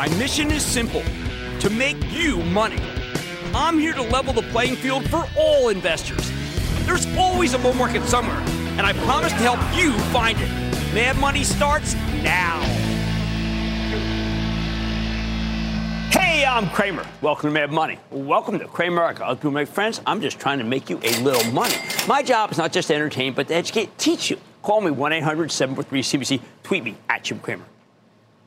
My mission is simple to make you money. I'm here to level the playing field for all investors. There's always a bull market somewhere, and I promise to help you find it. Mad Money starts now. Hey, I'm Cramer. Welcome to Mad Money. Welcome to Cramerica. Other people, my friends, I'm just trying to make you a little money. My job is not just to entertain, but to educate, teach you. Call me 1 800 743 CNBC. Tweet me at Jim Cramer.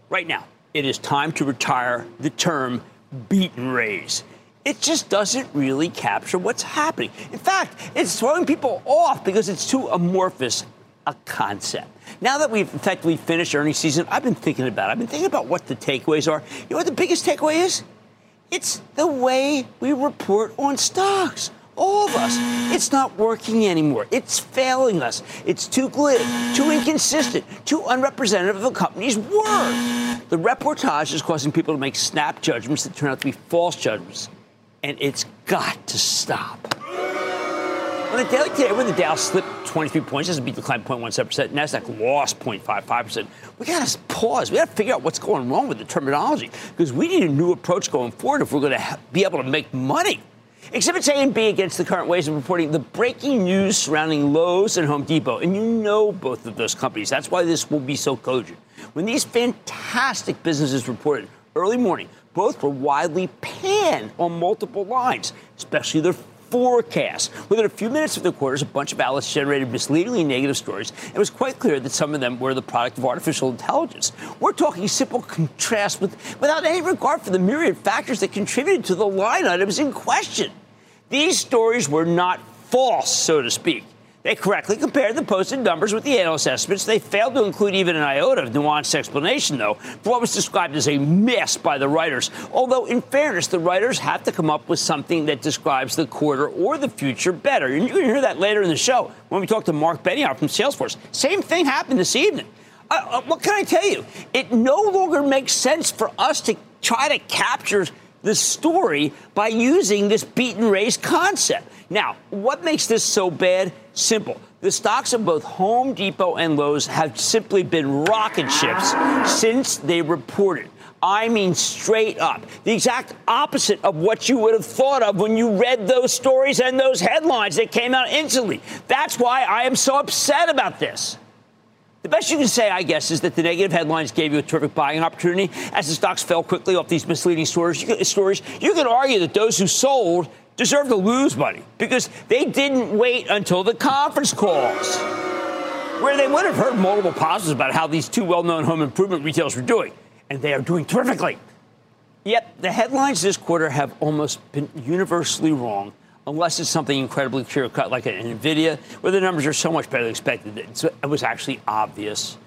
Right now, it is time to retire the term beat and raise. It just doesn't really capture what's happening. In fact, it's throwing people off because it's too amorphous a concept. Now that we've effectively finished earnings season, I've been thinking about it. I've been thinking about what the takeaways are. You know what the biggest takeaway is? It's the way we report on stocks. All of us. It's not working anymore. It's failing us. It's too glib, too inconsistent, too unrepresentative of a company's worth. The reportage is causing people to make snap judgments that turn out to be false judgments. And it's got to stop. On the daily today, when the Dow slipped 23 points, S&P declined 0.17%, Nasdaq lost 0.55%. We got to pause. We got to figure out what's going wrong with the terminology because we need a new approach going forward if we're going to be able to make money. Exhibits A and B against the current ways of reporting the breaking news surrounding Lowe's and Home Depot. And you know both of those companies. That's why this will be so cogent. When these fantastic businesses reported early morning, both were widely panned on multiple lines, especially their forecast. Within a few minutes of the quarters, a bunch of outlets generated misleadingly negative stories. It was quite clear that some of them were the product of artificial intelligence. We're talking simple contrast with, without any regard for the myriad factors that contributed to the line items in question. These stories were not false, so to speak. They correctly compared the posted numbers with the analyst estimates. They failed to include even an iota of nuanced explanation, though, for what was described as a mess by the writers. Although, in fairness, the writers have to come up with something that describes the quarter or the future better. And you're going to hear that later in the show when we talk to Marc Benioff from Salesforce. Same thing happened this evening. Uh, uh, what can I tell you? It no longer makes sense for us to try to capture the story by using this beat and concept. Now, what makes this so bad? Simple. The stocks of both Home Depot and Lowe's have simply been rocket ships since they reported. I mean, straight up. The exact opposite of what you would have thought of when you read those stories and those headlines that came out instantly. That's why I am so upset about this. The best you can say, I guess, is that the negative headlines gave you a terrific buying opportunity as the stocks fell quickly off these misleading stories. You can argue that those who sold deserve to lose money because they didn't wait until the conference calls, where they would have heard multiple positives about how these two well-known home improvement retailers were doing, and they are doing terrifically. Yet the headlines this quarter have almost been universally wrong unless it's something incredibly clear cut like an NVIDIA, where the numbers are so much better than expected. That it was actually obvious.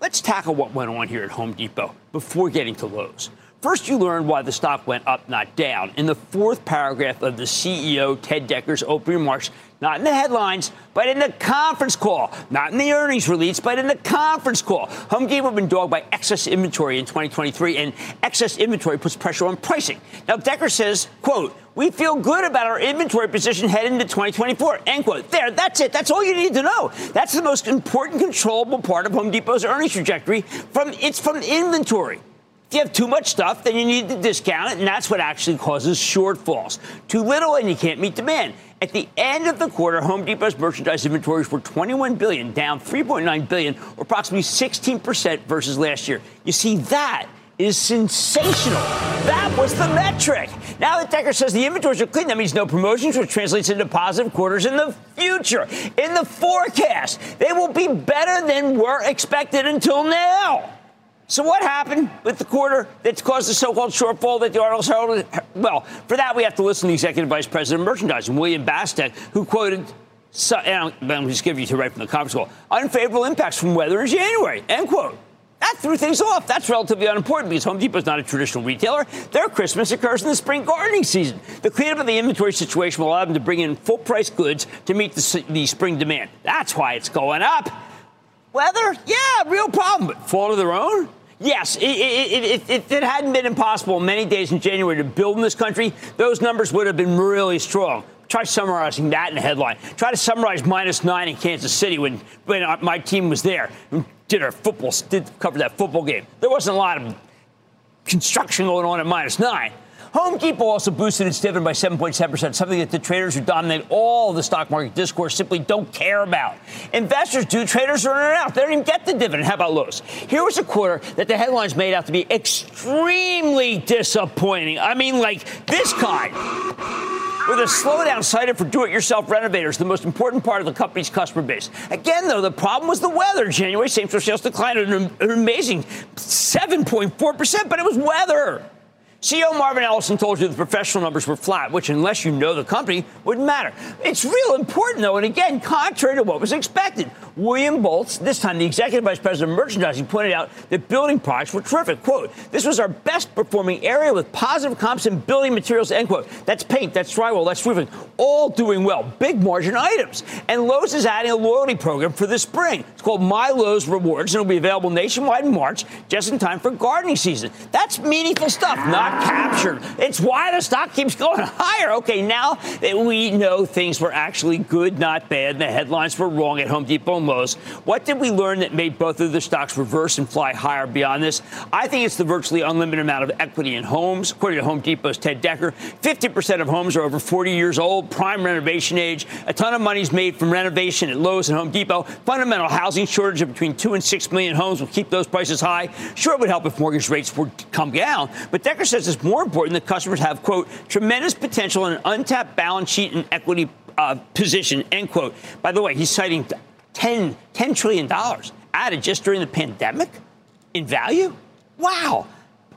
Let's tackle what went on here at Home Depot before getting to Lowe's. First, you learned why the stock went up, not down. In the fourth paragraph of the CEO, Ted Decker's opening remarks, not in the headlines, but in the conference call. Not in the earnings release, but in the conference call. Home Depot have been dogged by excess inventory in 2023, and excess inventory puts pressure on pricing. Now, Decker says, quote, we feel good about our inventory position heading into 2024. End quote. There, that's it. That's all you need to know. That's the most important controllable part of Home Depot's earnings trajectory. From it's from inventory. If you have too much stuff, then you need to discount it, and that's what actually causes shortfalls. Too little, and you can't meet demand. At the end of the quarter, Home Depot's merchandise inventories were 21 billion, down 3.9 billion, or approximately 16% versus last year. You see, that is sensational. That was the metric. Now that Decker says the inventories are clean, that means no promotions, which translates into positive quarters in the future. In the forecast, they will be better than were expected until now. So what happened with the quarter that's caused the so-called shortfall that the Arnold Herald? Well, for that we have to listen to the executive vice president of merchandising, William Bastek, who quoted. And uh, I'm just giving you to right from the conference call. Unfavorable impacts from weather in January. End quote. That threw things off. That's relatively unimportant because Home Depot is not a traditional retailer. Their Christmas occurs in the spring gardening season. The cleanup of the inventory situation will allow them to bring in full price goods to meet the, the spring demand. That's why it's going up. Weather? Yeah, real problem. But fault of their own? Yes, it, it, it, it, hadn't been impossible many days in January to build in this country, those numbers would have been really strong. Try summarizing that in a headline. Try to summarize minus nine in Kansas City when, when my team was there and did our football, did cover that football game. There wasn't a lot of construction going on at minus nine. Home Depot also boosted its dividend by 7.7%, something that the traders who dominate all the stock market discourse simply don't care about. Investors do, traders are in and out. They don't even get the dividend. How about Lowe's? Here was a quarter that the headlines made out to be extremely disappointing. I mean, like this kind. With a slowdown cited for do-it-yourself renovators, the most important part of the company's customer base. Again, though, the problem was the weather. January same-store sales declined an, an amazing 7.4%, but it was weather. CEO Marvin Ellison told you the professional numbers were flat, which, unless you know the company, wouldn't matter. It's real important, though, and again, contrary to what was expected. William Boltz, this time the executive vice president of merchandising, pointed out that building products were terrific. Quote, this was our best performing area with positive comps in building materials, end quote. That's paint, that's drywall, that's roofing, all doing well. Big margin items. And Lowe's is adding a loyalty program for the spring. It's called My Lowe's Rewards, and it'll be available nationwide in March, just in time for gardening season. That's meaningful stuff, not captured. It's why the stock keeps going higher. Okay, now that we know things were actually good, not bad, the headlines were wrong at Home Depot and Lowe's, what did we learn that made both of the stocks reverse and fly higher beyond this? I think it's the virtually unlimited amount of equity in homes. According to Home Depot's Ted Decker, 50% of homes are over 40 years old, prime renovation age. A ton of money's made from renovation at Lowe's and Home Depot. Fundamental housing shortage of between 2 and 6 million homes will keep those prices high. Sure, it would help if mortgage rates would come down, but Decker says it's more important that customers have, quote, tremendous potential and an untapped balance sheet and equity uh, position, end quote. By the way, he's citing 10, $10 trillion added just during the pandemic in value. Wow.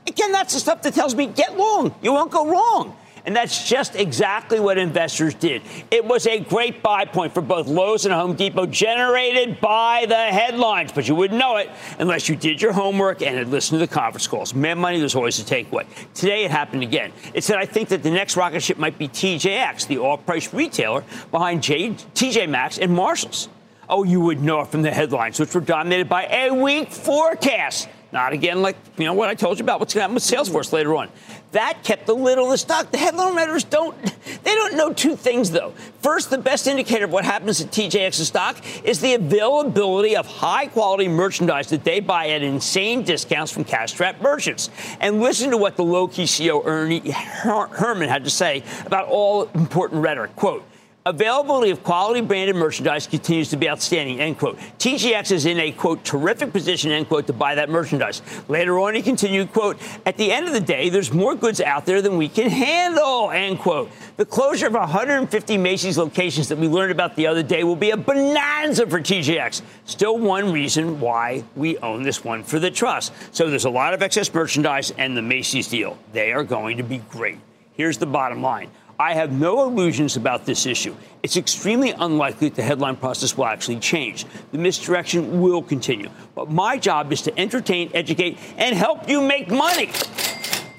Again, that's the stuff that tells me get long. You won't go wrong. And that's just exactly what investors did. It was a great buy point for both Lowe's and Home Depot, generated by the headlines, but you wouldn't know it unless you did your homework and had listened to the conference calls. Mad money, there's always a takeaway. Today it happened again. It said, I think that the next rocket ship might be TJX, the off price retailer behind J- TJ Maxx and Marshalls. Oh, you would know it from the headlines, which were dominated by a weak forecast. Not again like, you know, what I told you about what's going to happen with Salesforce later on. That kept the lid on the stock. The headline writers don't, they don't know two things though. First, the best indicator of what happens at TJX's stock is the availability of high quality merchandise that they buy at insane discounts from cash strapped merchants. And listen to what the low key CEO Ernie Herrman had to say about all important rhetoric. Quote, Availability of quality branded merchandise continues to be outstanding, end quote. TJX is in a, quote, terrific position, end quote, to buy that merchandise. Later on, he continued, quote, at the end of the day, there's more goods out there than we can handle, end quote. The closure of 150 Macy's locations that we learned about the other day will be a bonanza for TJX. Still one reason why we own this one for the trust. So there's a lot of excess merchandise and the Macy's deal. They are going to be great. Here's the bottom line. I have no illusions about this issue. It's extremely unlikely the headline process will actually change. The misdirection will continue. But my job is to entertain, educate, and help you make money.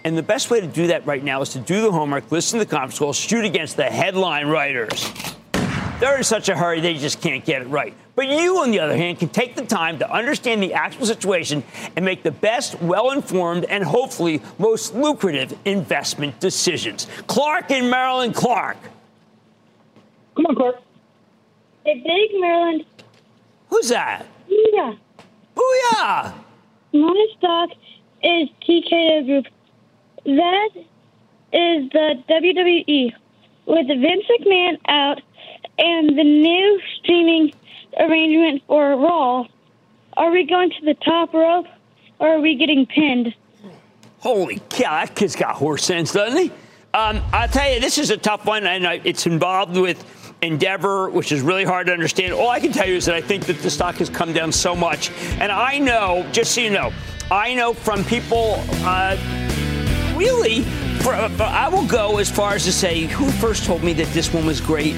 And the best way to do that right now is to do the homework, listen to the conference call, shoot against the headline writers. They're in such a hurry, they just can't get it right. But you, on the other hand, can take the time to understand the actual situation and make the best, well informed, and hopefully most lucrative investment decisions. Clark in Maryland, Clark. Come on, Clark. Hey, Big Maryland. Who's that? Yeah. Booyah! My stock is TKO Group. That is the WWE. With Vince McMahon out, and the new streaming arrangement for Raw, are we going to the top rope or are we getting pinned? Holy cow, that kid's got horse sense, doesn't he? Um, I'll tell you, this is a tough one, and it's involved with endeavor, which is really hard to understand. All I can tell you is that I think that the stock has come down so much. And I know, just so you know, I know from people, uh, really, for, I will go as far as to say, who first told me that this one was great?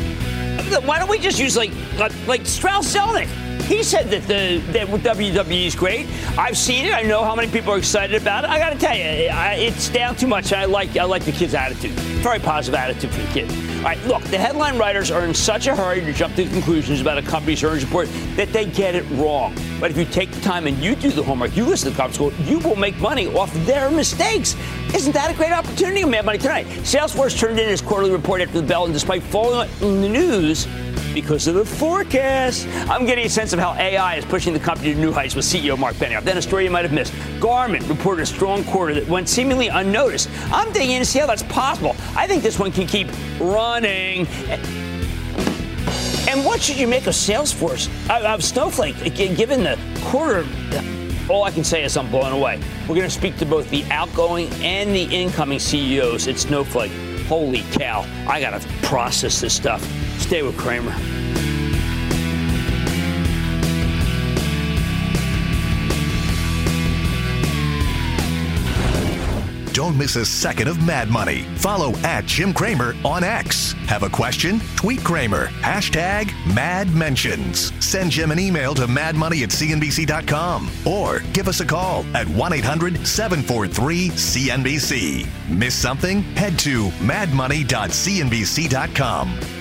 Why don't we just use like like, like Strauss Zelnick? He said that the that WWE is great. I've seen it. I know how many people are excited about it. I got to tell you, I, it's down too much. I like I like the kid's attitude. Very positive attitude for the kid. All right, look, the headline writers are in such a hurry to jump to conclusions about a company's earnings report that they get it wrong. But if you take the time and you do the homework, you listen to the conference call, you will make money off their mistakes. Isn't that a great opportunity? We have money tonight. Salesforce turned in its quarterly report after the bell, and despite falling in the news, because of the forecast. I'm getting a sense of how AI is pushing the company to new heights with CEO Marc Benioff. Then a story you might have missed. Garmin reported a strong quarter that went seemingly unnoticed. I'm digging in to see how that's possible. I think this one can keep running. And what should you make of Salesforce, uh, of Snowflake, given the quarter? All I can say is I'm blown away. We're going to speak to both the outgoing and the incoming CEOs at Snowflake. Holy cow, I got to process this stuff. Stay with Cramer. Don't miss a second of Mad Money. Follow at Jim Cramer on X. Have a question? Tweet Cramer. Hashtag Mad Mentions. Send Jim an email to madmoney at cnbc.com or give us a call at 1 800 743 CNBC. Miss something? Head to madmoney.cnbc.com.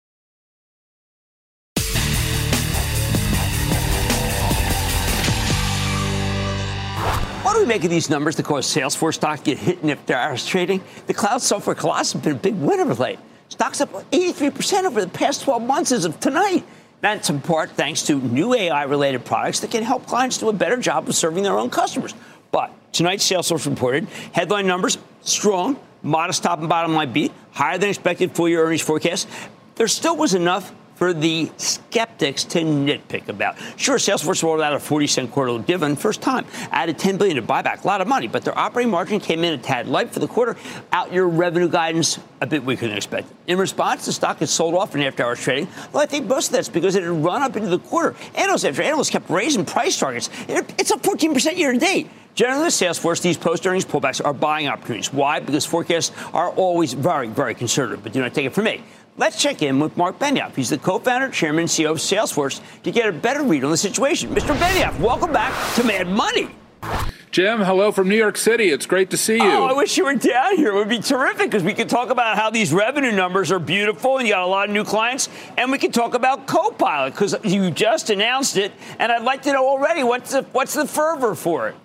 What do we make of these numbers that cause Salesforce stock to get hit in after hours trading? The cloud software colossus has been a big winner of late. Stock's up 83% over the past 12 months as of tonight. That's in part thanks to new AI related products that can help clients do a better job of serving their own customers. But tonight, Salesforce reported headline numbers strong, modest top and bottom line beat, higher than expected full year earnings forecast. There still was enough for the skeptics to nitpick about. Sure, Salesforce rolled out a 40 cent quarterly dividend first time, added 10 billion to buyback, a lot of money, but their operating margin came in a tad light for the quarter. Out your revenue guidance a bit weaker than expected. In response, the stock has sold off in after hours trading. Well, I think most of that's because it had run up into the quarter. Analysts after analysts kept raising price targets. It's up 14% year to date. Generally, with Salesforce, these post earnings pullbacks are buying opportunities. Why? Because forecasts are always very, very conservative. But do not take it from me. Let's check in with Marc Benioff. He's the co-founder, chairman, and CEO of Salesforce to get a better read on the situation. Mr. Benioff, welcome back to Mad Money. Jim, hello from New York City. It's great to see you. Oh, I wish you were down here. It would be terrific because we could talk about how these revenue numbers are beautiful and you got a lot of new clients. And we could talk about Copilot because you just announced it. And I'd like to know already what's the, what's the fervor for it?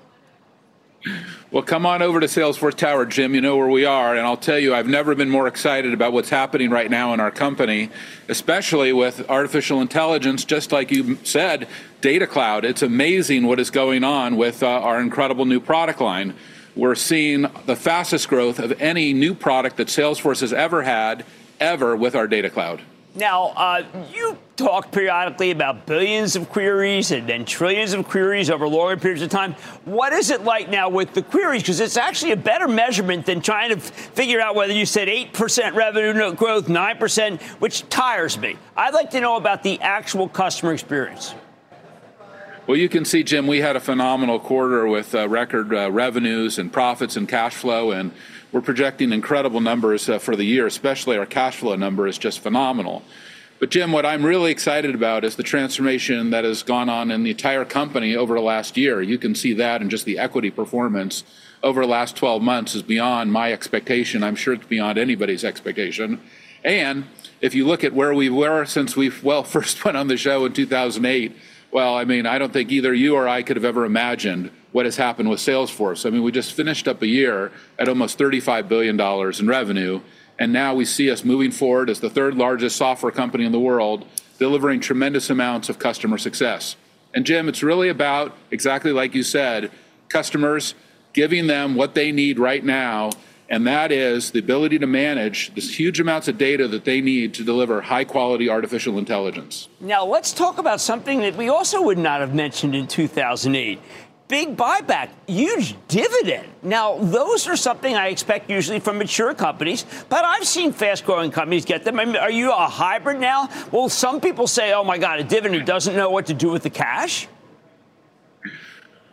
Well, come on over to Salesforce Tower, Jim. You know where we are. And I'll tell you, I've never been more excited about what's happening right now in our company, especially with artificial intelligence, just like you said, Data Cloud. It's amazing what is going on with uh, our incredible new product line. We're seeing the fastest growth of any new product that Salesforce has ever had, ever with our Data Cloud. Now, uh, you talk periodically about billions of queries and then trillions of queries over longer periods of time. What is it like now with the queries? Because it's actually a better measurement than trying to figure out whether you said 8% revenue growth, 9%, which tires me. I'd like to know about the actual customer experience. Well, you can see, Jim, we had a phenomenal quarter with uh, record uh, revenues and profits and cash flow, and we're projecting incredible numbers uh, for the year, especially our cash flow number is just phenomenal. But Jim, what I'm really excited about is the transformation that has gone on in the entire company over the last year. You can see that in just the equity performance over the last 12 months is beyond my expectation. I'm sure it's beyond anybody's expectation. And if you look at where we were since we well first went on the show in 2008, well, I mean, I don't think either you or I could have ever imagined what has happened with Salesforce. I mean, we just finished up a year at almost $35 billion in revenue and now we see us moving forward as the third largest software company in the world, delivering tremendous amounts of customer success. And Jim, it's really about, exactly like you said, customers giving them what they need right now. And that is the ability to manage this huge amounts of data that they need to deliver high quality artificial intelligence. Now, let's talk about something that we also would not have mentioned in 2008 big buyback, huge dividend. Now, those are something I expect usually from mature companies, but I've seen fast growing companies get them. I mean, are you a hybrid now? Well, some people say, oh my God, a dividend doesn't know what to do with the cash.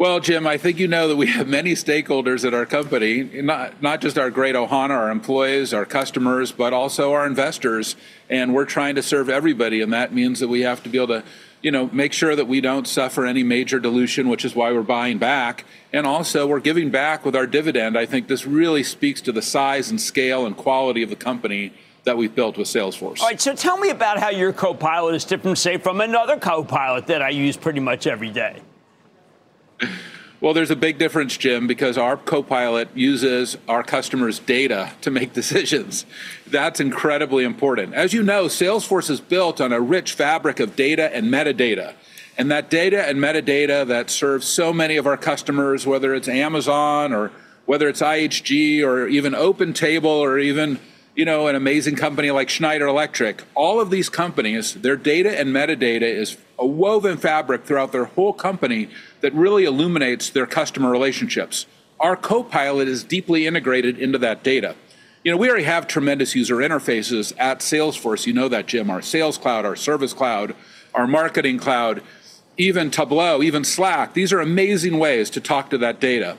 Well, Jim, I think you know that we have many stakeholders at our company, not, not just our great Ohana, our employees, our customers, but also our investors. And we're trying to serve everybody. And that means that we have to be able to you know, make sure that we don't suffer any major dilution, which is why we're buying back. And also, we're giving back with our dividend. I think this really speaks to the size and scale and quality of the company that we've built with Salesforce. All right, so tell me about how your Copilot is different, say, from another Copilot that I use pretty much every day. Well, there's a big difference, Jim, because our Copilot uses our customers' data to make decisions. That's incredibly important. As you know, Salesforce is built on a rich fabric of data and metadata. And that data and metadata that serves so many of our customers, whether it's Amazon or whether it's IHG or even OpenTable or even you know, an amazing company like Schneider Electric, all of these companies, their data and metadata is a woven fabric throughout their whole company that really illuminates their customer relationships. Our Copilot is deeply integrated into that data. You know, we already have tremendous user interfaces at Salesforce. You know that, Jim. Our Sales Cloud, our Service Cloud, our Marketing Cloud, even Tableau, even Slack. These are amazing ways to talk to that data.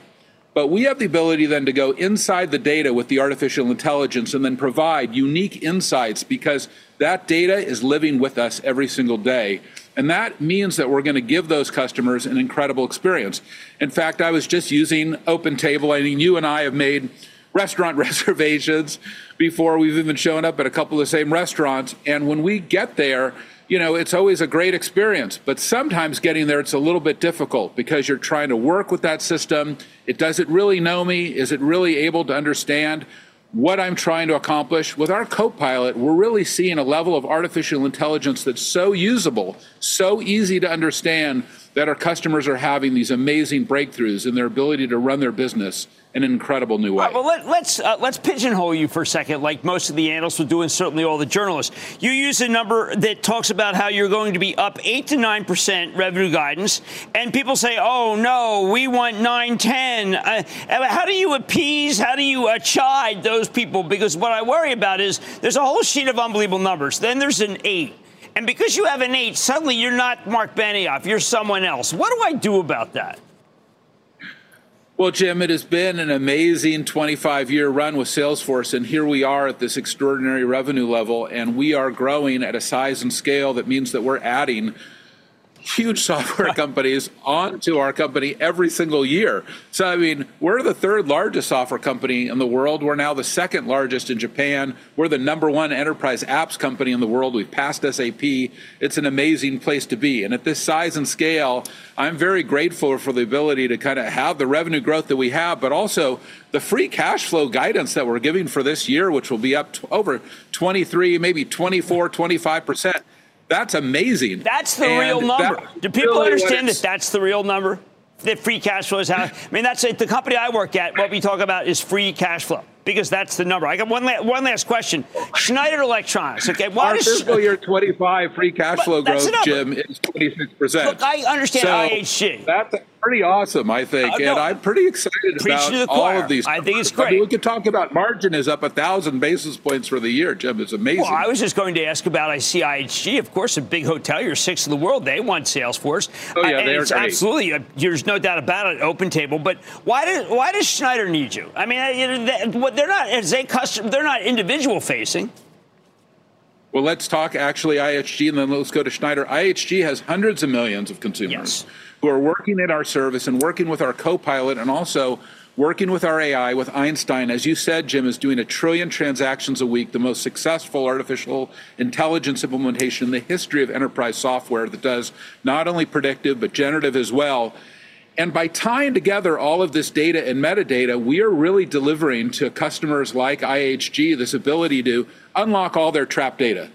But we have the ability then to go inside the data with the artificial intelligence and then provide unique insights because that data is living with us every single day. And that means that we're going to give those customers an incredible experience. In fact, I was just using OpenTable. I mean, you and I have made restaurant reservations before we've even shown up at a couple of the same restaurants. And when we get there, you know, it's always a great experience, but sometimes getting there, it's a little bit difficult because you're trying to work with that system. It does it really know me? Is it really able to understand what I'm trying to accomplish? With our Copilot, we're really seeing a level of artificial intelligence that's so usable, so easy to understand that our customers are having these amazing breakthroughs in their ability to run their business in an incredible new way. Right, well, let, us let's, uh, let's pigeonhole you for a second, like most of the analysts will do, and certainly all the journalists. You use a number that talks about how you're going to be up eight to nine percent revenue guidance, and people say, "Oh no, we want nine, ten. Uh, how do you appease? How do you uh, chide those people? Because what I worry about is there's a whole sheet of unbelievable numbers. Then there's an eight. And because you have an eight, suddenly you're not Marc Benioff, you're someone else. What do I do about that? Well, Jim, it has been an amazing 25 year run with Salesforce, and here we are at this extraordinary revenue level, and we are growing at a size and scale that means that we're adding huge software companies onto our company every single year. So, I mean, we're the third largest software company in the world. We're now the second largest in Japan. We're the number one enterprise apps company in the world. We've passed SAP. It's an amazing place to be. And at this size and scale, I'm very grateful for the ability to kind of have the revenue growth that we have, but also the free cash flow guidance that we're giving for this year, which will be up over 23, maybe 24, 25 percent that's amazing. That's the and real number. Do people really understand that that's the real number? That free cash flow is how. I mean, that's it. The company I work at, what we talk about is free cash flow because that's the number. I got one, la- one last question. Schneider Electronics. Okay, why Our fiscal year 25 free cash flow growth, Jim, is 26 percent. Look, I understand so IHG. That's a pretty awesome, I think, uh, no, and I'm pretty excited about all of these. I think it's great. I mean, we could talk about margin is up a thousand basis points for the year, Jim. It's amazing. Well, I was just going to ask about ICIHG, of course, a big hotel. You're sixth in the world. They want Salesforce. Oh yeah, they are great. absolutely. Uh, there's no doubt about it. Open table, but why does why does Schneider need you? I mean, uh, they're not as a customer. They're not individual facing. Well, let's talk actually IHG and then let's go to Schneider. IHG has hundreds of millions of consumers yes. Who are working in our service and working with our co-pilot and also working with our AI with Einstein. As you said, Jim is doing a trillion transactions a week, the most successful artificial intelligence implementation in the history of enterprise software that does not only predictive but generative as well. And by tying together all of this data and metadata, we are really delivering to customers like IHG this ability to unlock all their trapped data.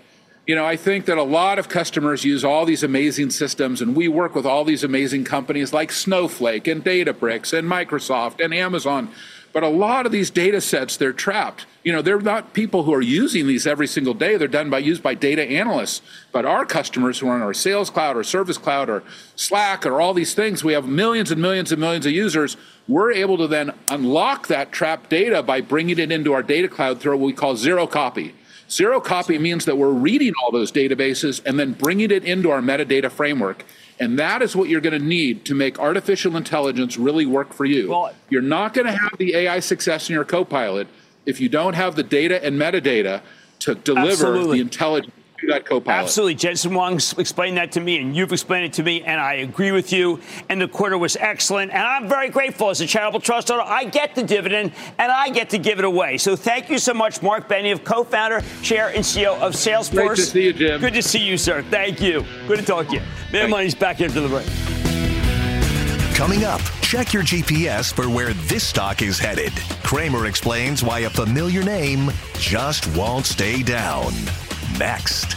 You know, I think that a lot of customers use all these amazing systems, and we work with all these amazing companies like Snowflake and Databricks and Microsoft and Amazon but a lot of these data sets, they're trapped. You know, they're not people who are using these every single day. They're done by used by data analysts. But our customers who are on our sales cloud or service cloud or Slack or all these things, we have millions and millions and millions of users. We're able to then unlock that trapped data by bringing it into our data cloud through what we call zero copy. Zero copy means that we're reading all those databases and then bringing it into our metadata framework. And that is what you're going to need to make artificial intelligence really work for you. Well, you're not going to have the AI success in your copilot if you don't have the data and metadata to deliver absolutely. the intelligence to that copilot. Absolutely. Jensen Huang explained that to me, and you've explained it to me, and I agree with you. And the quarter was excellent. And I'm very grateful as a charitable trust owner. I get the dividend, and I get to give it away. So thank you so much, Marc Benioff, co founder, chair, and CEO of Salesforce. Great to see you, Jim. Good to see you, sir. Thank you. Good to talk to you. Mad Money's back into the break. Coming up, check your GPS for where this stock is headed. Cramer explains why a familiar name just won't stay down. Next.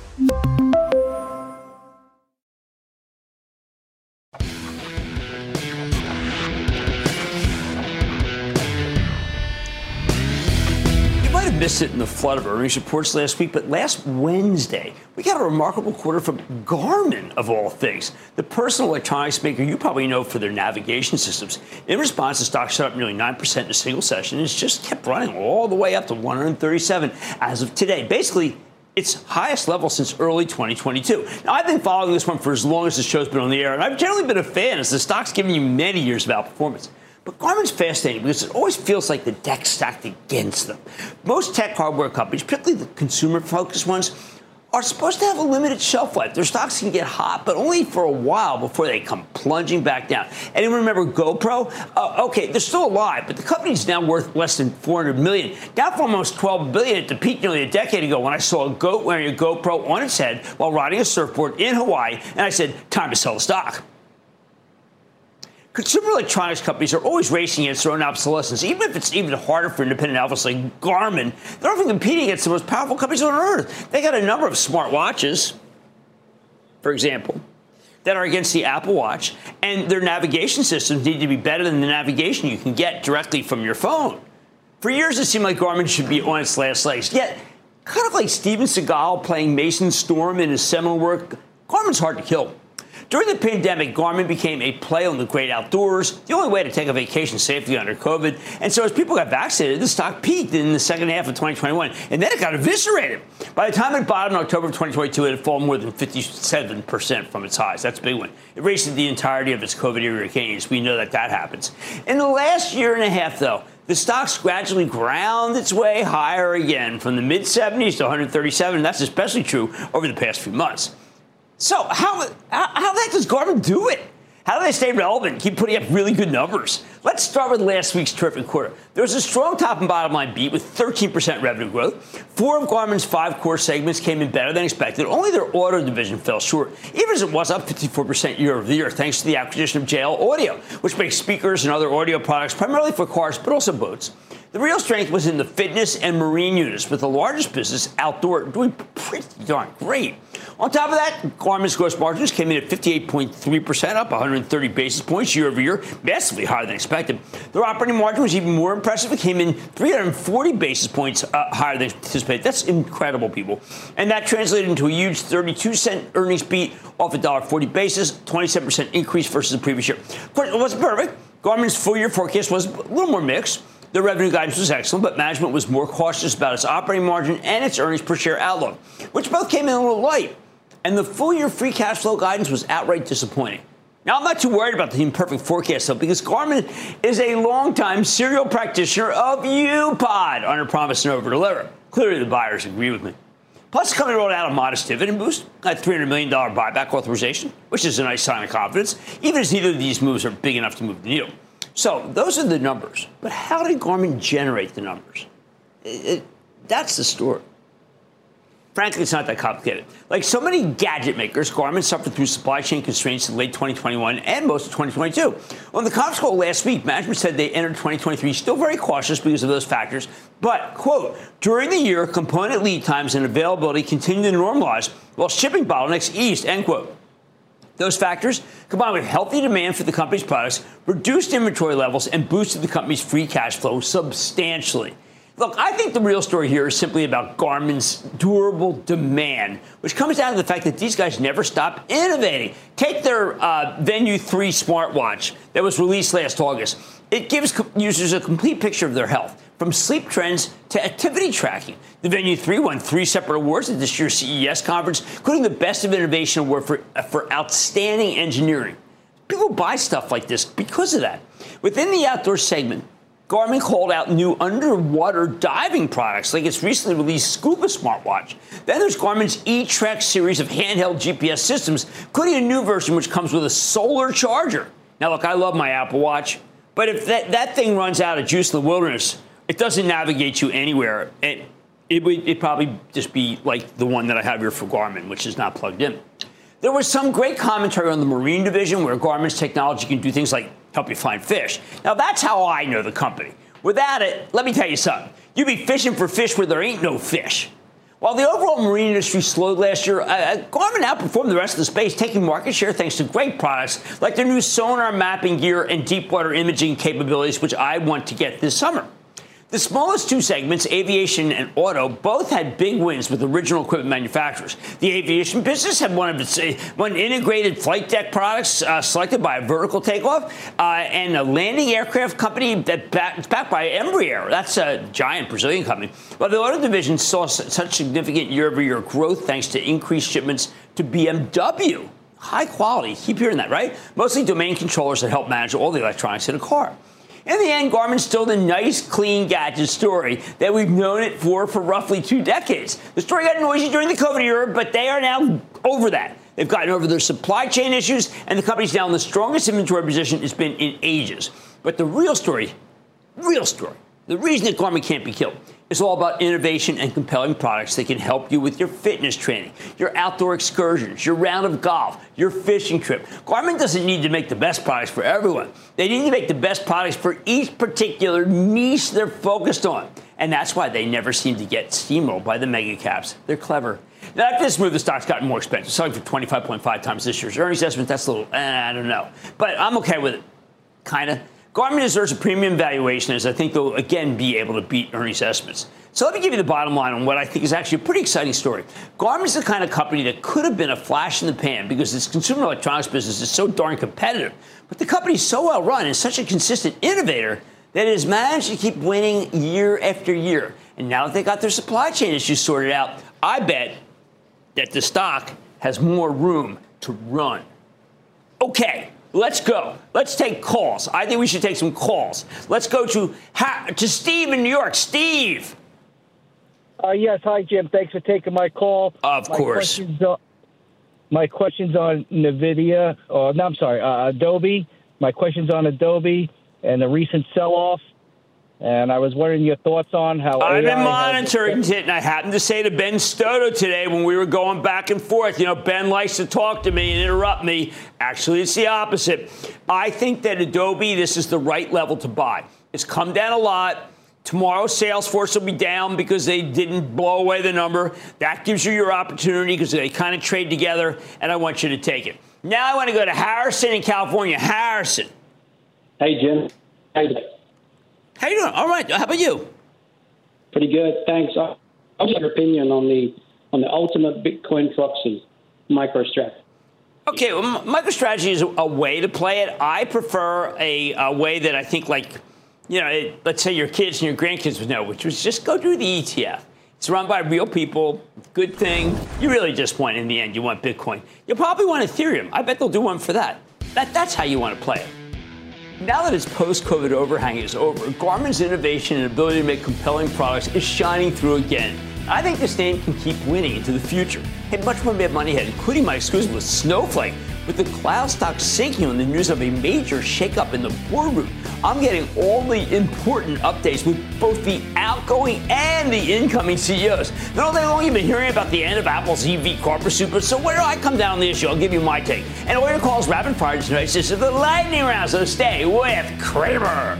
Missed it in the flood of earnings reports last week, but last Wednesday, we got a remarkable quarter from Garmin, of all things. The personal electronics maker you probably know for their navigation systems. In response, the stock shot up nearly 9% in a single session and it's just kept running all the way up to 137 as of today. Basically, its highest level since early 2022. Now, I've been following this one for as long as the show's been on the air, and I've generally been a fan as the stock's given you many years of outperformance. But Garmin's fascinating because it always feels like the deck's stacked against them. Most tech hardware companies, particularly the consumer focused ones, are supposed to have a limited shelf life. Their stocks can get hot, but only for a while before they come plunging back down. Anyone remember GoPro? Uh, okay, they're still alive, but the company's now worth less than 400 million, down from almost 12 billion at the peak nearly a decade ago when I saw a goat wearing a GoPro on its head while riding a surfboard in Hawaii, and I said, time to sell the stock. Consumer electronics companies are always racing against their own obsolescence, even if it's even harder for independent outfits like Garmin. They're often competing against the most powerful companies on earth. They got a number of smart watches, for example, that are against the Apple Watch, and their navigation systems need to be better than the navigation you can get directly from your phone. For years, it seemed like Garmin should be on its last legs. Yet, kind of like Steven Seagal playing Mason Storm in his seminal work, Garmin's hard to kill. During the pandemic, Garmin became a play on the great outdoors, the only way to take a vacation safely under COVID. And so as people got vaccinated, the stock peaked in the second half of 2021, and then it got eviscerated. By the time it bottomed in October of 2022, it had fallen more than 57% from its highs. That's a big one. It raced the entirety of its COVID era gains. We know that that happens. In the last year and a half, though, the stock's gradually ground its way higher again from the mid 70s to 137. That's especially true over the past few months. So how how the heck does Garmin do it? How do they stay relevant? Keep putting up really good numbers. Let's start with last week's terrific quarter. There was a strong top and bottom line beat with 13% revenue growth. Four of Garmin's five core segments came in better than expected. Only their auto division fell short, even as it was up 54% year over year, thanks to the acquisition of JL Audio, which makes speakers and other audio products primarily for cars, but also boats. The real strength was in the fitness and marine units, with the largest business outdoor doing pretty darn great. On top of that, Garmin's gross margins came in at 58.3%, up 130 basis points year over year, massively higher than expected. Their operating margin was even more impressive. It came in 340 basis points uh, higher than anticipated. That's incredible, people. And that translated into a huge 32 cent earnings beat off a $1.40 basis, 27% increase versus the previous year. Of course, it wasn't perfect. Garmin's full year forecast was a little more mixed. The revenue guidance was excellent, but management was more cautious about its operating margin and its earnings per share outlook, which both came in a little light. And the full year free cash flow guidance was outright disappointing. Now, I'm not too worried about the imperfect forecast, though, because Garmin is a longtime serial practitioner of UPOD under promise and over deliver. Clearly, the buyers agree with me. Plus, the company rolled out a modest dividend boost, a $300 million buyback authorization, which is a nice sign of confidence, even as neither of these moves are big enough to move the needle. So those are the numbers. But how did Garmin generate the numbers? It, it, that's the story. Frankly, it's not that complicated. Like so many gadget makers, Garmin suffered through supply chain constraints in late 2021 and most of 2022. On the conference call last week, management said they entered 2023 still very cautious because of those factors. But, quote, during the year, component lead times and availability continued to normalize while shipping bottlenecks eased, end quote. Those factors, combined with healthy demand for the company's products, reduced inventory levels and boosted the company's free cash flow substantially. Look, I think the real story here is simply about Garmin's durable demand, which comes down to the fact that these guys never stop innovating. Take their uh, Venu 3 smartwatch that was released last August. It gives users a complete picture of their health from sleep trends to activity tracking. The Venu 3 won three separate awards at this year's CES conference, including the Best of Innovation Award for, uh, for Outstanding Engineering. People buy stuff like this because of that. Within the outdoor segment, Garmin called out new underwater diving products, like its recently released Scuba smartwatch. Then there's Garmin's eTrex series of handheld GPS systems, including a new version which comes with a solar charger. Now, look, I love my Apple Watch, but if that, that thing runs out of juice in the wilderness, it doesn't navigate you anywhere. It, it would it probably just be like the one that I have here for Garmin, which is not plugged in. There was some great commentary on the marine division where Garmin's technology can do things like help you find fish. Now, that's how I know the company. Without it, let me tell you something. You'd be fishing for fish where there ain't no fish. While the overall marine industry slowed last year, uh, uh Garmin outperformed the rest of the space, taking market share thanks to great products like their new sonar mapping gear and deep water imaging capabilities, which I want to get this summer. The smallest two segments, aviation and auto, both had big wins with original equipment manufacturers. The aviation business had one of its uh, one integrated flight deck products uh, selected by a vertical takeoff, uh, and a landing aircraft company that's back, backed by Embraer. That's a giant Brazilian company. But the auto division saw such significant year-over-year growth thanks to increased shipments to BMW. High quality. Keep hearing that, right? Mostly domain controllers that help manage all the electronics in a car. In the end, Garmin's still the nice, clean gadget story that we've known it for for roughly two decades. The story got noisy during the COVID era, but they are now over that. They've gotten over their supply chain issues, and the company's now in the strongest inventory position it's been in ages. But the real story, real story, the reason that Garmin can't be killed it's all about innovation and compelling products that can help you with your fitness training, your outdoor excursions, your round of golf, your fishing trip. Garmin doesn't need to make the best products for everyone. They need to make the best products for each particular niche they're focused on. And that's why they never seem to get steamrolled by the mega caps. They're clever. Now, after this move, the stock's gotten more expensive, selling for 25.5 times this year's earnings estimate. That's a little, eh, I don't know. But I'm okay with it. Kind of. Garmin deserves a premium valuation as I think they'll again be able to beat earnings estimates. So let me give you the bottom line on what I think is actually a pretty exciting story. Garmin is the kind of company that could have been a flash in the pan because its consumer electronics business is so darn competitive. But the company is so well run and such a consistent innovator that it has managed to keep winning year after year. And now that they got their supply chain issues sorted out, I bet that the stock has more room to run. Okay, Let's go. Let's take calls. I think we should take some calls. Let's go to to Steve in New York. Steve. Uh, yes, hi Jim. Thanks for taking my call. Of my course. Uh, My question's on NVIDIA. Oh, no, I'm sorry, uh, Adobe. My question's on Adobe and the recent sell-off. And I was wondering your thoughts on how I've AI been monitoring it, and I happened to say to Ben Stoto today when we were going back and forth. You know, Ben likes to talk to me and interrupt me. Actually, it's the opposite. I think that Adobe, this is the right level to buy. It's come down a lot. Tomorrow, Salesforce will be down because they didn't blow away the number. That gives you your opportunity because they kind of trade together, and I want you to take it. Now I want to go to Harrison in California. Harrison. Hey, Jim. How you doing? How you doing? All right. How about you? Pretty good, thanks. I want your opinion on the on the ultimate Bitcoin proxy, MicroStrategy. Okay, well, MicroStrategy is a, a way to play it. I prefer a, a way that I think, like, you know, it, let's say your kids and your grandkids would know, which was just go do the ETF. It's run by real people. Good thing. You really just want, in the end, you want Bitcoin. You'll probably want Ethereum. I bet they'll do one for that. that that's how you want to play it. Now that its post-COVID overhang is over, Garmin's innovation and ability to make compelling products is shining through again. I think this name can keep winning into the future. Hey, much more Mad Money ahead, including my exclusive with Snowflake, with the cloud stock sinking on the news of a major shakeup in the boardroom. I'm getting all the important updates with both the outgoing and the incoming CEOs. Not all day long, you've been hearing about the end of Apple's EV car pursuit, so where do I come down on the issue? I'll give you my take. And all your calls rapid fire tonight. This is the lightning round, so stay with Cramer.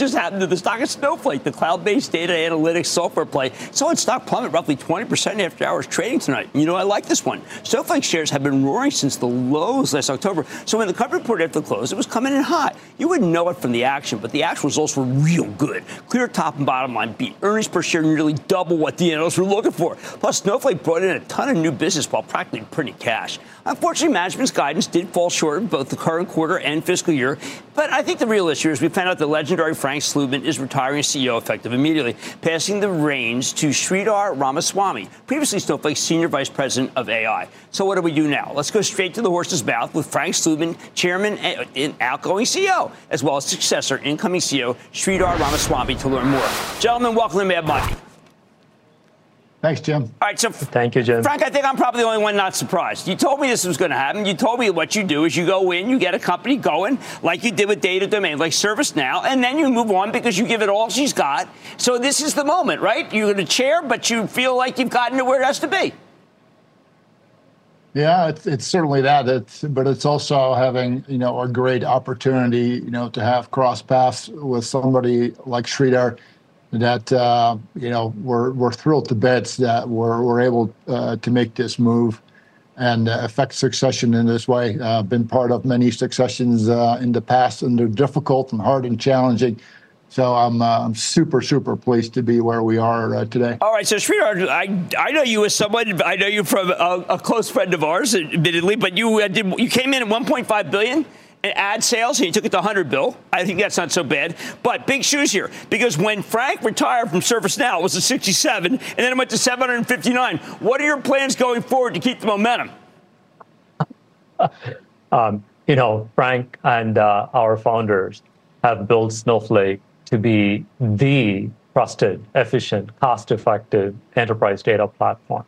Just happened to the stock of Snowflake, the cloud based data analytics software play? Saw its stock plummet roughly 20% after hours trading tonight. You know, I like this one. Snowflake shares have been roaring since the lows last October. So when the company reported after the close, it was coming in hot. You wouldn't know it from the action, but the actual results were real good. Clear top and bottom line beat. Earnings per share nearly double what the analysts were looking for. Plus, Snowflake brought in a ton of new business while practically printing cash. Unfortunately, management's guidance did fall short of both the current quarter and fiscal year. But I think the real issue is we found out the legendary Slootman is retiring CEO effective immediately, passing the reins to Sridhar Ramaswamy, previously Snowflake's senior vice president of AI. So what do we do now? Let's go straight to the horse's mouth with Frank Slootman, chairman and outgoing CEO, as well as successor, incoming CEO Sridhar Ramaswamy, to learn more. Gentlemen, welcome to Mad Money. Thanks, Jim. All right, so Thank you, Jim. Frank, I think I'm probably the only one not surprised. You told me this was going to happen. You told me what you do is you go in, you get a company going, like you did with Data Domain, like ServiceNow, and then you move on because you give it all she's got. So this is the moment, right? You're in a chair, but you feel like you've gotten to where it has to be. Yeah, it's, it's certainly that. It's, but it's also having you know a great opportunity, you know, to have cross paths with somebody like Sridhar. That uh, you know we're we're thrilled to bits that we're we're able uh, to make this move and affect succession in this way. Uh, been part of many successions uh, in the past, and they're difficult and hard and challenging. So I'm uh, I'm super super pleased to be where we are uh, today. All right, so Sridhar, I, I know you as someone, I know you from a, a close friend of ours, admittedly, but you did you came in at 1.5 billion ad sales and you took it to 100 bill. I think that's not so bad. But big shoes here because when Frank retired from ServiceNow, it was a 67, and then it went to 759. What are your plans going forward to keep the momentum? Um, you know, Frank and uh, our founders have built Snowflake to be the trusted, efficient, cost-effective enterprise data platform.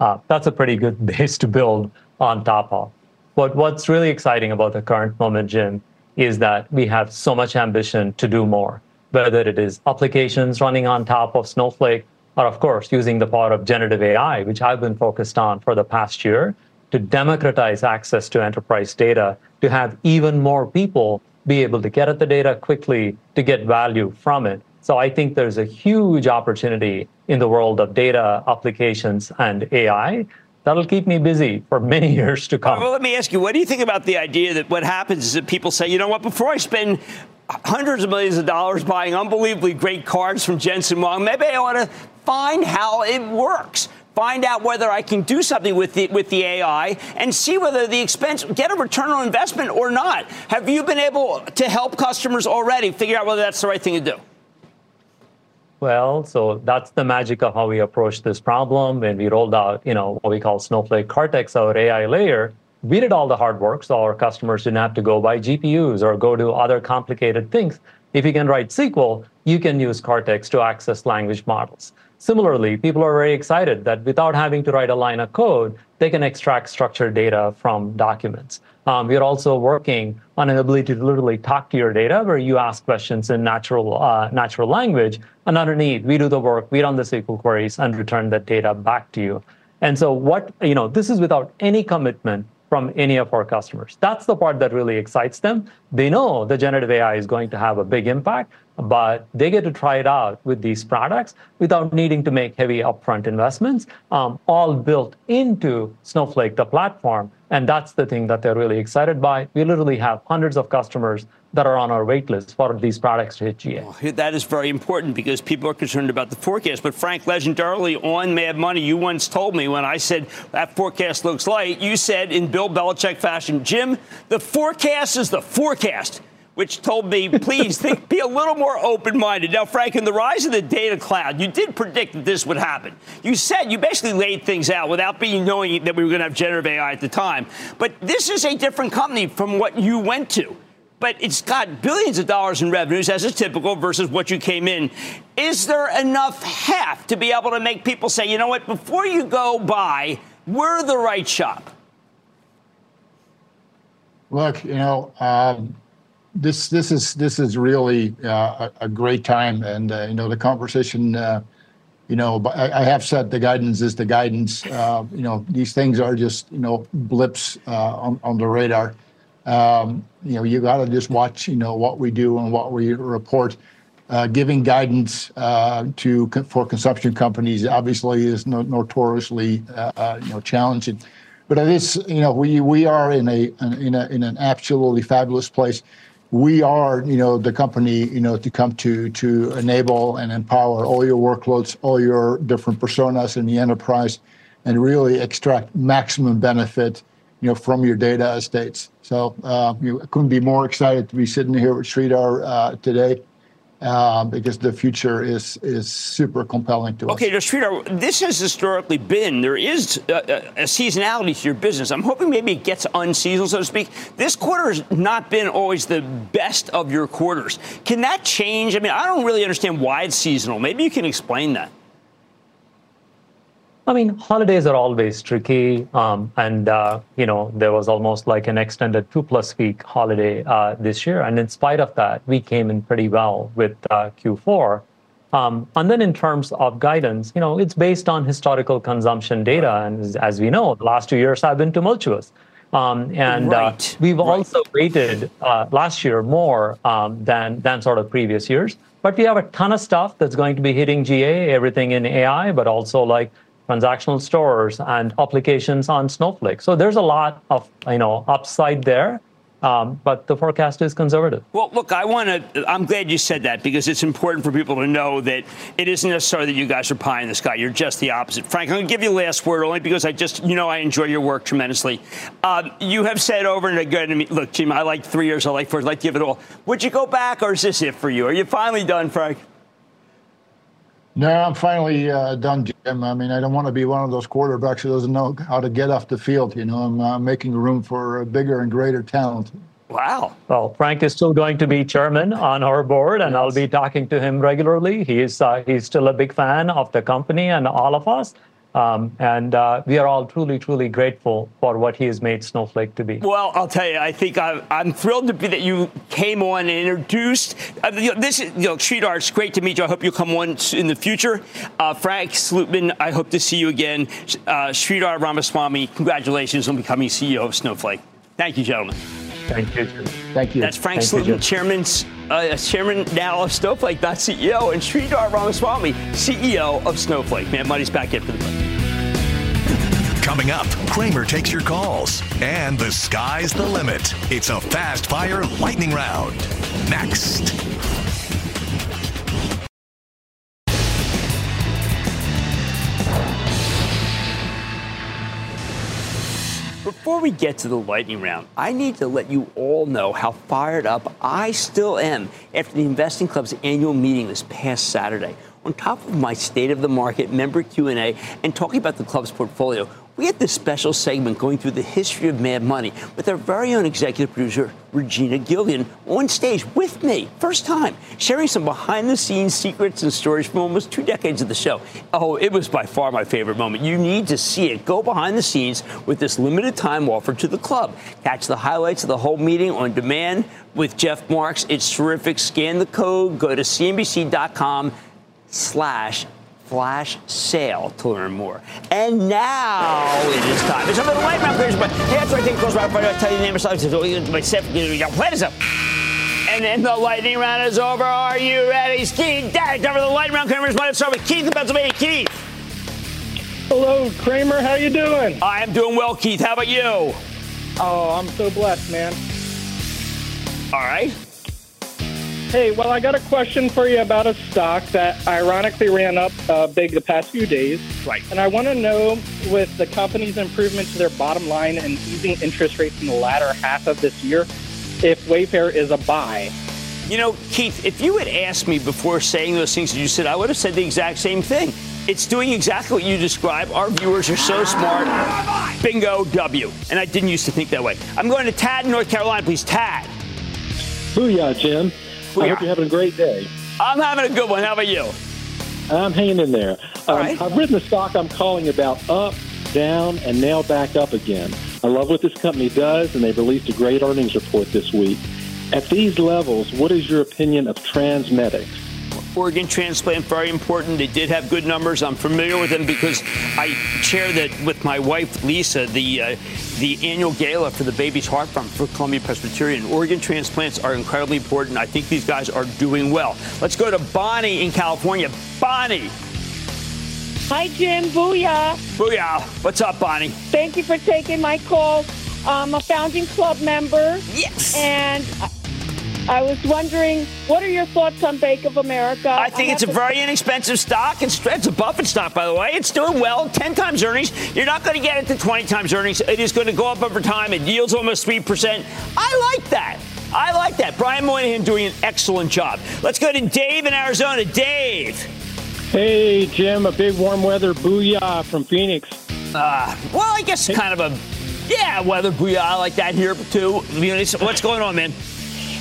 Uh, that's a pretty good base to build on top of. But what's really exciting about the current moment, Jim, is that we have so much ambition to do more, whether it is applications running on top of Snowflake, or of course, using the power of generative AI, which I've been focused on for the past year, to democratize access to enterprise data, to have even more people be able to get at the data quickly, to get value from it. So I think there's a huge opportunity in the world of data, applications, and AI that'll keep me busy for many years to come. Well, let me ask you, what do you think about the idea that what happens is that people say, you know what, before I spend hundreds of millions of dollars buying unbelievably great cards from Jensen Huang, maybe I ought to find how it works. Find out whether I can do something with the with the AI and see whether the expense get a return on investment or not. Have you been able to help customers already figure out whether that's the right thing to do? Well. So that's the magic of how we approach this problem. When we rolled out, you know, what we call Snowflake Cortex, our AI layer, we did all the hard work, so our customers didn't have to go buy GPUs or go do other complicated things. If you can write SQL, you can use Cortex to access language models. Similarly, people are very excited that without having to write a line of code, they can extract structured data from documents. Um, we're also working on an ability to literally talk to your data where you ask questions in natural, uh, natural language. And underneath, we do the work, we run the SQL queries and return that data back to you. And so what, you know, this is without any commitment from any of our customers. That's the part that really excites them. They know the generative AI is going to have a big impact, but they get to try it out with these products without needing to make heavy upfront investments, um, all built into Snowflake, the platform. And that's the thing that they're really excited by. We literally have hundreds of customers that are on our wait list for these products to hit GA. That is very important because people are concerned about the forecast. But Frank, legendarily on Mad Money, you once told me when I said that forecast looks light, you said in Bill Belichick fashion, Jim, the forecast is the forecast which told me, please think, be a little more open minded. Now, Frank, in the rise of the data cloud, you did predict that this would happen. You said you basically laid things out without being knowing that we were going to have generative AI at the time. But this is a different company from what you went to but it's got billions of dollars in revenues, as is typical, versus what you came in. Is there enough heft to be able to make people say, you know what, before you go buy, we're the right shop? Look, you know, um, this this is this is really uh, a, great time, and uh, you know the conversation. Uh, you know, I, I, have said the guidance is the guidance. Uh, you know, these things are just you know blips uh, on on the radar. Um, you know, you got to just watch, you know, what we do and what we report. Uh, giving guidance to for consumption companies obviously is no, notoriously you know challenging. But it is, you know, we we are in a in a in an absolutely fabulous place. We are, you know, the company, you know, to come to to enable and empower all your workloads, all your different personas in the enterprise, and really extract maximum benefit you know, from your data estates. So uh, you couldn't be more excited to be sitting here with Sridhar uh, today. Uh, because the future is is super compelling to us. Okay, this has historically been there is a, a, seasonality to your business. I'm hoping maybe it gets unseasonal, so to speak. This quarter has not been always the best of your quarters. Can that change? I mean, I don't really understand why it's seasonal. Maybe you can explain that. I mean, holidays are always tricky, um, and uh, you know there was almost like an extended two plus week holiday uh, this year, and in spite of that, we came in pretty well with uh, Q4. Um, and then in terms of guidance, you know, it's based on historical consumption data, and as we know, the last two years have been tumultuous. Um, and uh, right. we've right. also rated uh, last year more um, than than sort of previous years. But we have a ton of stuff that's going to be hitting GA, everything in AI, but also like transactional stores and applications on Snowflake. So there's a lot of you know upside there. Um, but the forecast is conservative. Well, look, I want to. I'm glad you said that because it's important for people to know that it isn't necessarily that you guys are pie in the sky. You're just the opposite. Frank, I'm going to give you the last word only because I just, you know, I enjoy your work tremendously. Um, you have said over and again to me, look, Jim, I like three years. I like four. I'd like to give it all. Would you go back, or is this it for you? Are you finally done, Frank? No, I'm finally uh, done, Jim. I mean, I don't want to be one of those quarterbacks who doesn't know how to get off the field. You know, I'm uh, making room for bigger and greater talent. Wow. Well, Frank is still going to be chairman on our board, and yes. I'll be talking to him regularly. He's uh, he's still a big fan of the company and all of us. Um, and uh, we are all truly, truly grateful for what he has made Snowflake to be. Well, I'll tell you, I think I'm, I'm thrilled to be that you came on and introduced. Uh, you know, this is, you know, Sridhar, it's great to meet you. I hope you'll come on in the future. Uh, Frank Slootman, I hope to see you again. Uh, Sridhar Ramaswamy, congratulations on becoming CEO of Snowflake. Thank you, gentlemen. Thank you. Thank you. That's Frank Thank Slootman, chairman, uh, chairman now of Snowflake, CEO, and Sridhar Ramaswamy, CEO of Snowflake. Mad Money's back in for the break. Coming up, Cramer takes your calls, and the sky's the limit. It's a fast fire lightning round. Next. Before we get to the lightning round, I need to let you all know how fired up I still am after the Investing Club's annual meeting this past Saturday. on top of my state of the market member Q&A and talking about the club's portfolio, we had this special segment going through the history of Mad Money with our very own executive producer, Regina Gilgan, on stage with me, first time, sharing some behind the scenes secrets and stories from almost two decades of the show. Oh, it was by far my favorite moment. You need to see it. Go behind the scenes with this limited time offer to the club. Catch the highlights of the whole meeting on demand with Jeff Marks. It's terrific. Scan the code, go to cnbc.com slash flash sale to learn more. And now it is time. It's over the light round clears, but hey, that's right. Take close right I'll tell you the name of something. Myself, play this up. And then the lightning round is over. Are you ready? Ski Dad, over the lightning round. Cramer's might start with Keith in Pennsylvania. Keith. Hello, Kramer. How you doing? I am doing well, Keith. How about you? Oh, I'm so blessed, man. All right. Hey, well, I got a question for you about a stock that ironically ran up uh, big the past few days. Right. And I want to know, with the company's improvement to their bottom line and easing interest rates in the latter half of this year, if Wayfair is a buy. You know, Keith, if you had asked me before saying those things that you said, I would have said the exact same thing. It's doing exactly what you describe. Our viewers are so smart. Bingo, W. And I didn't used to think that way. I'm going to Tad, in North Carolina, please. Tad. Booyah, Jim. I hope you're having a great day. I'm having a good one. How about you? I'm hanging in there. Um, right. I've written the stock I'm calling about up, down, and now back up again. I love what this company does, and they've released a great earnings report this week. At these levels, what is your opinion of TransMedics? Organ transplant, very important. They did have good numbers. I'm familiar with them because I chair that with my wife Lisa, the uh, the annual gala for the Baby's Heart Fund for Columbia Presbyterian. Organ transplants are incredibly important. I think these guys are doing well. Let's go to Bonnie in California. Bonnie. Hi, Jim. Booyah. Booyah. What's up, Bonnie? Thank you for taking my call. I'm a founding club member. Yes. And I was wondering, what are your thoughts on Bank of America? I think have it's a to- very inexpensive stock. It's, it's a Buffett stock, by the way. It's doing well, 10 times earnings. You're not going to get it to 20 times earnings. It is going to go up over time. It yields almost 3%. I like that. I like that. Brian Moynihan doing an excellent job. Let's go to Dave in Arizona. Dave. Hey, Jim, a big warm weather booyah from Phoenix. Uh, well, I guess kind of a, yeah, weather booyah like that here, too. What's going on, man?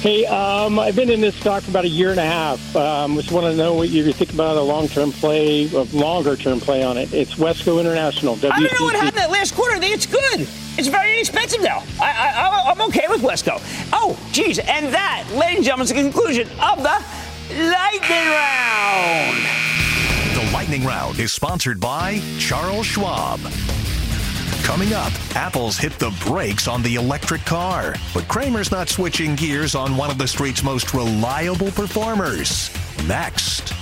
Hey, um, I've been in this stock for about a year and a half. Um, just want to know what you think about a long-term play, a longer-term play on it. It's Wesco International. I don't know what happened that last quarter. It's good. It's very inexpensive now. I, I, I'm okay with Wesco. Oh, geez. And that, ladies and gentlemen, is the conclusion of the Lightning Round. The Lightning Round is sponsored by Charles Schwab. Coming up, Apple's hit the brakes on the electric car, but Cramer's not switching gears on one of the street's most reliable performers. Next.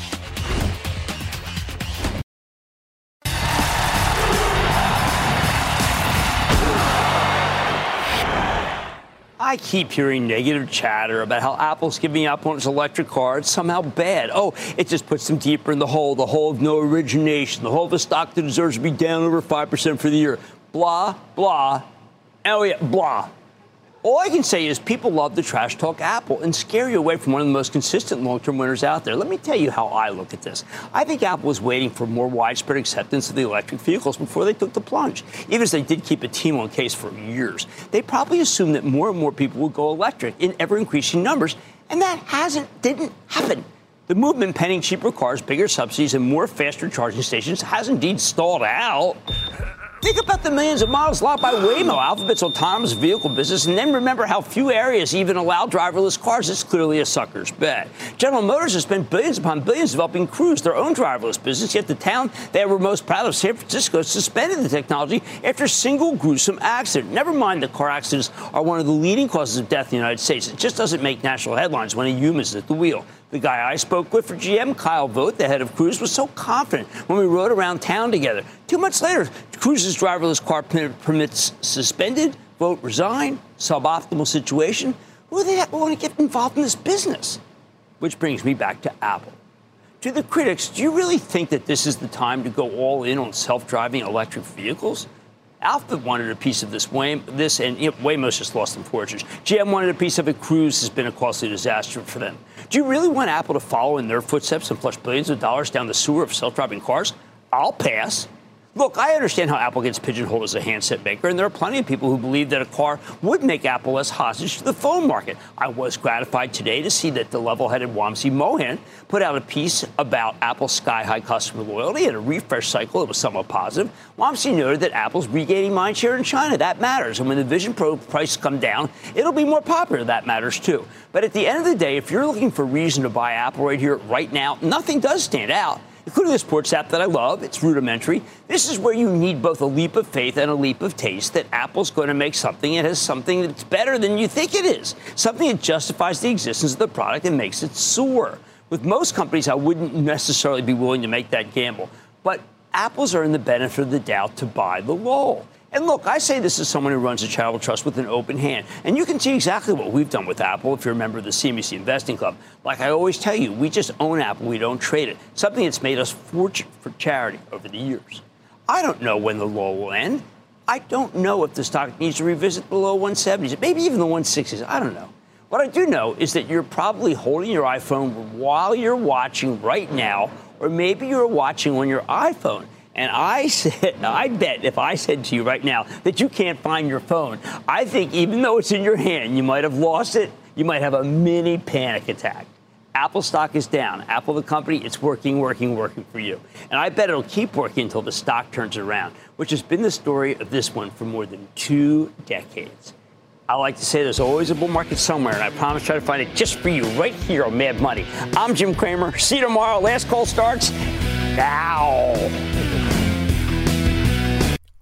I keep hearing negative chatter about how Apple's giving up on its electric car. It's somehow bad. Oh, it just puts them deeper in the hole, the hole of no origination, the hole of a stock that deserves to be down over 5% for the year. Blah, blah. Elliot, blah. All I can say is people love to trash talk Apple and scare you away from one of the most consistent long term winners out there. Let me tell you how I look at this. I think Apple was waiting for more widespread acceptance of the electric vehicles before they took the plunge. Even as they did keep a team on case for years, they probably assumed that more and more people would go electric in ever increasing numbers, and that hasn't, didn't happen. The movement pending cheaper cars, bigger subsidies, and more faster charging stations has indeed stalled out. Think about the millions of miles locked by Waymo, Alphabet's autonomous vehicle business, and then remember how few areas even allow driverless cars. It's clearly a sucker's bet. General Motors has spent billions upon billions developing Cruise, their own driverless business, yet the town they were most proud of, San Francisco, suspended the technology after a single gruesome accident. Never mind that car accidents are one of the leading causes of death in the United States. It just doesn't make national headlines when a human is at the wheel. The guy I spoke with for GM, Kyle Vogt, the head of Cruise, was so confident when we rode around town together. Two months later, Cruise's driverless car permits suspended, Vogt resigned, suboptimal situation. Who the heck want to get involved in this business? Which brings me back to Apple. To the critics, do you really think that this is the time to go all in on self driving electric vehicles? Alphabet wanted a piece of this. Way, this and you know, just lost some fortunes. GM wanted a piece of it. Cruise has been a costly disaster for them. Do you really want Apple to follow in their footsteps and flush billions of dollars down the sewer of self-driving cars? I'll pass. Look, I understand how Apple gets pigeonholed as a handset maker, and there are plenty of people who believe that a car would make Apple less hostage to the phone market. I was gratified today to see that the level headed Wamsi Mohan put out a piece about Apple's sky high customer loyalty and a refresh cycle that was somewhat positive. Wamsi noted that Apple's regaining mind share in China. That matters. And when the Vision Pro prices come down, it'll be more popular. That matters too. But at the end of the day, if you're looking for reason to buy Apple right here, right now, nothing does stand out including the sports app that I love. It's rudimentary. This is where you need both a leap of faith and a leap of taste that Apple's going to make something. It has something that's better than you think it is, something that justifies the existence of the product and makes it soar. With most companies, I wouldn't necessarily be willing to make that gamble. But Apple's are in the benefit of the doubt to buy the lull. And look, I say this as someone who runs a charitable trust with an open hand. And you can see exactly what we've done with Apple if you're a member of the CNBC Investing Club. Like I always tell you, we just own Apple, we don't trade it. Something that's made us fortune for charity over the years. I don't know when the law will end. I don't know if the stock needs to revisit below 170s, maybe even the 160s. I don't know. What I do know is that you're probably holding your iPhone while you're watching right now, or maybe you're watching on your iPhone. And I said, I bet if I said to you right now that you can't find your phone, I think even though it's in your hand, you might have lost it. You might have a mini panic attack. Apple stock is down. Apple, the company, it's working, working, working for you. And I bet it'll keep working until the stock turns around, which has been the story of this one for more than two decades. I like to say there's always a bull market somewhere, and I promise to try to find it just for you right here on Mad Money. I'm Jim Cramer. See you tomorrow. Last call starts now.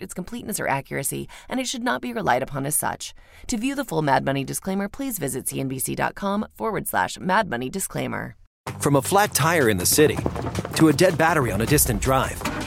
its completeness or accuracy, and it should not be relied upon as such. To view the full Mad Money disclaimer, please visit cnbc.com forward slash Mad Money disclaimer. From a flat tire in the city to a dead battery on a distant drive,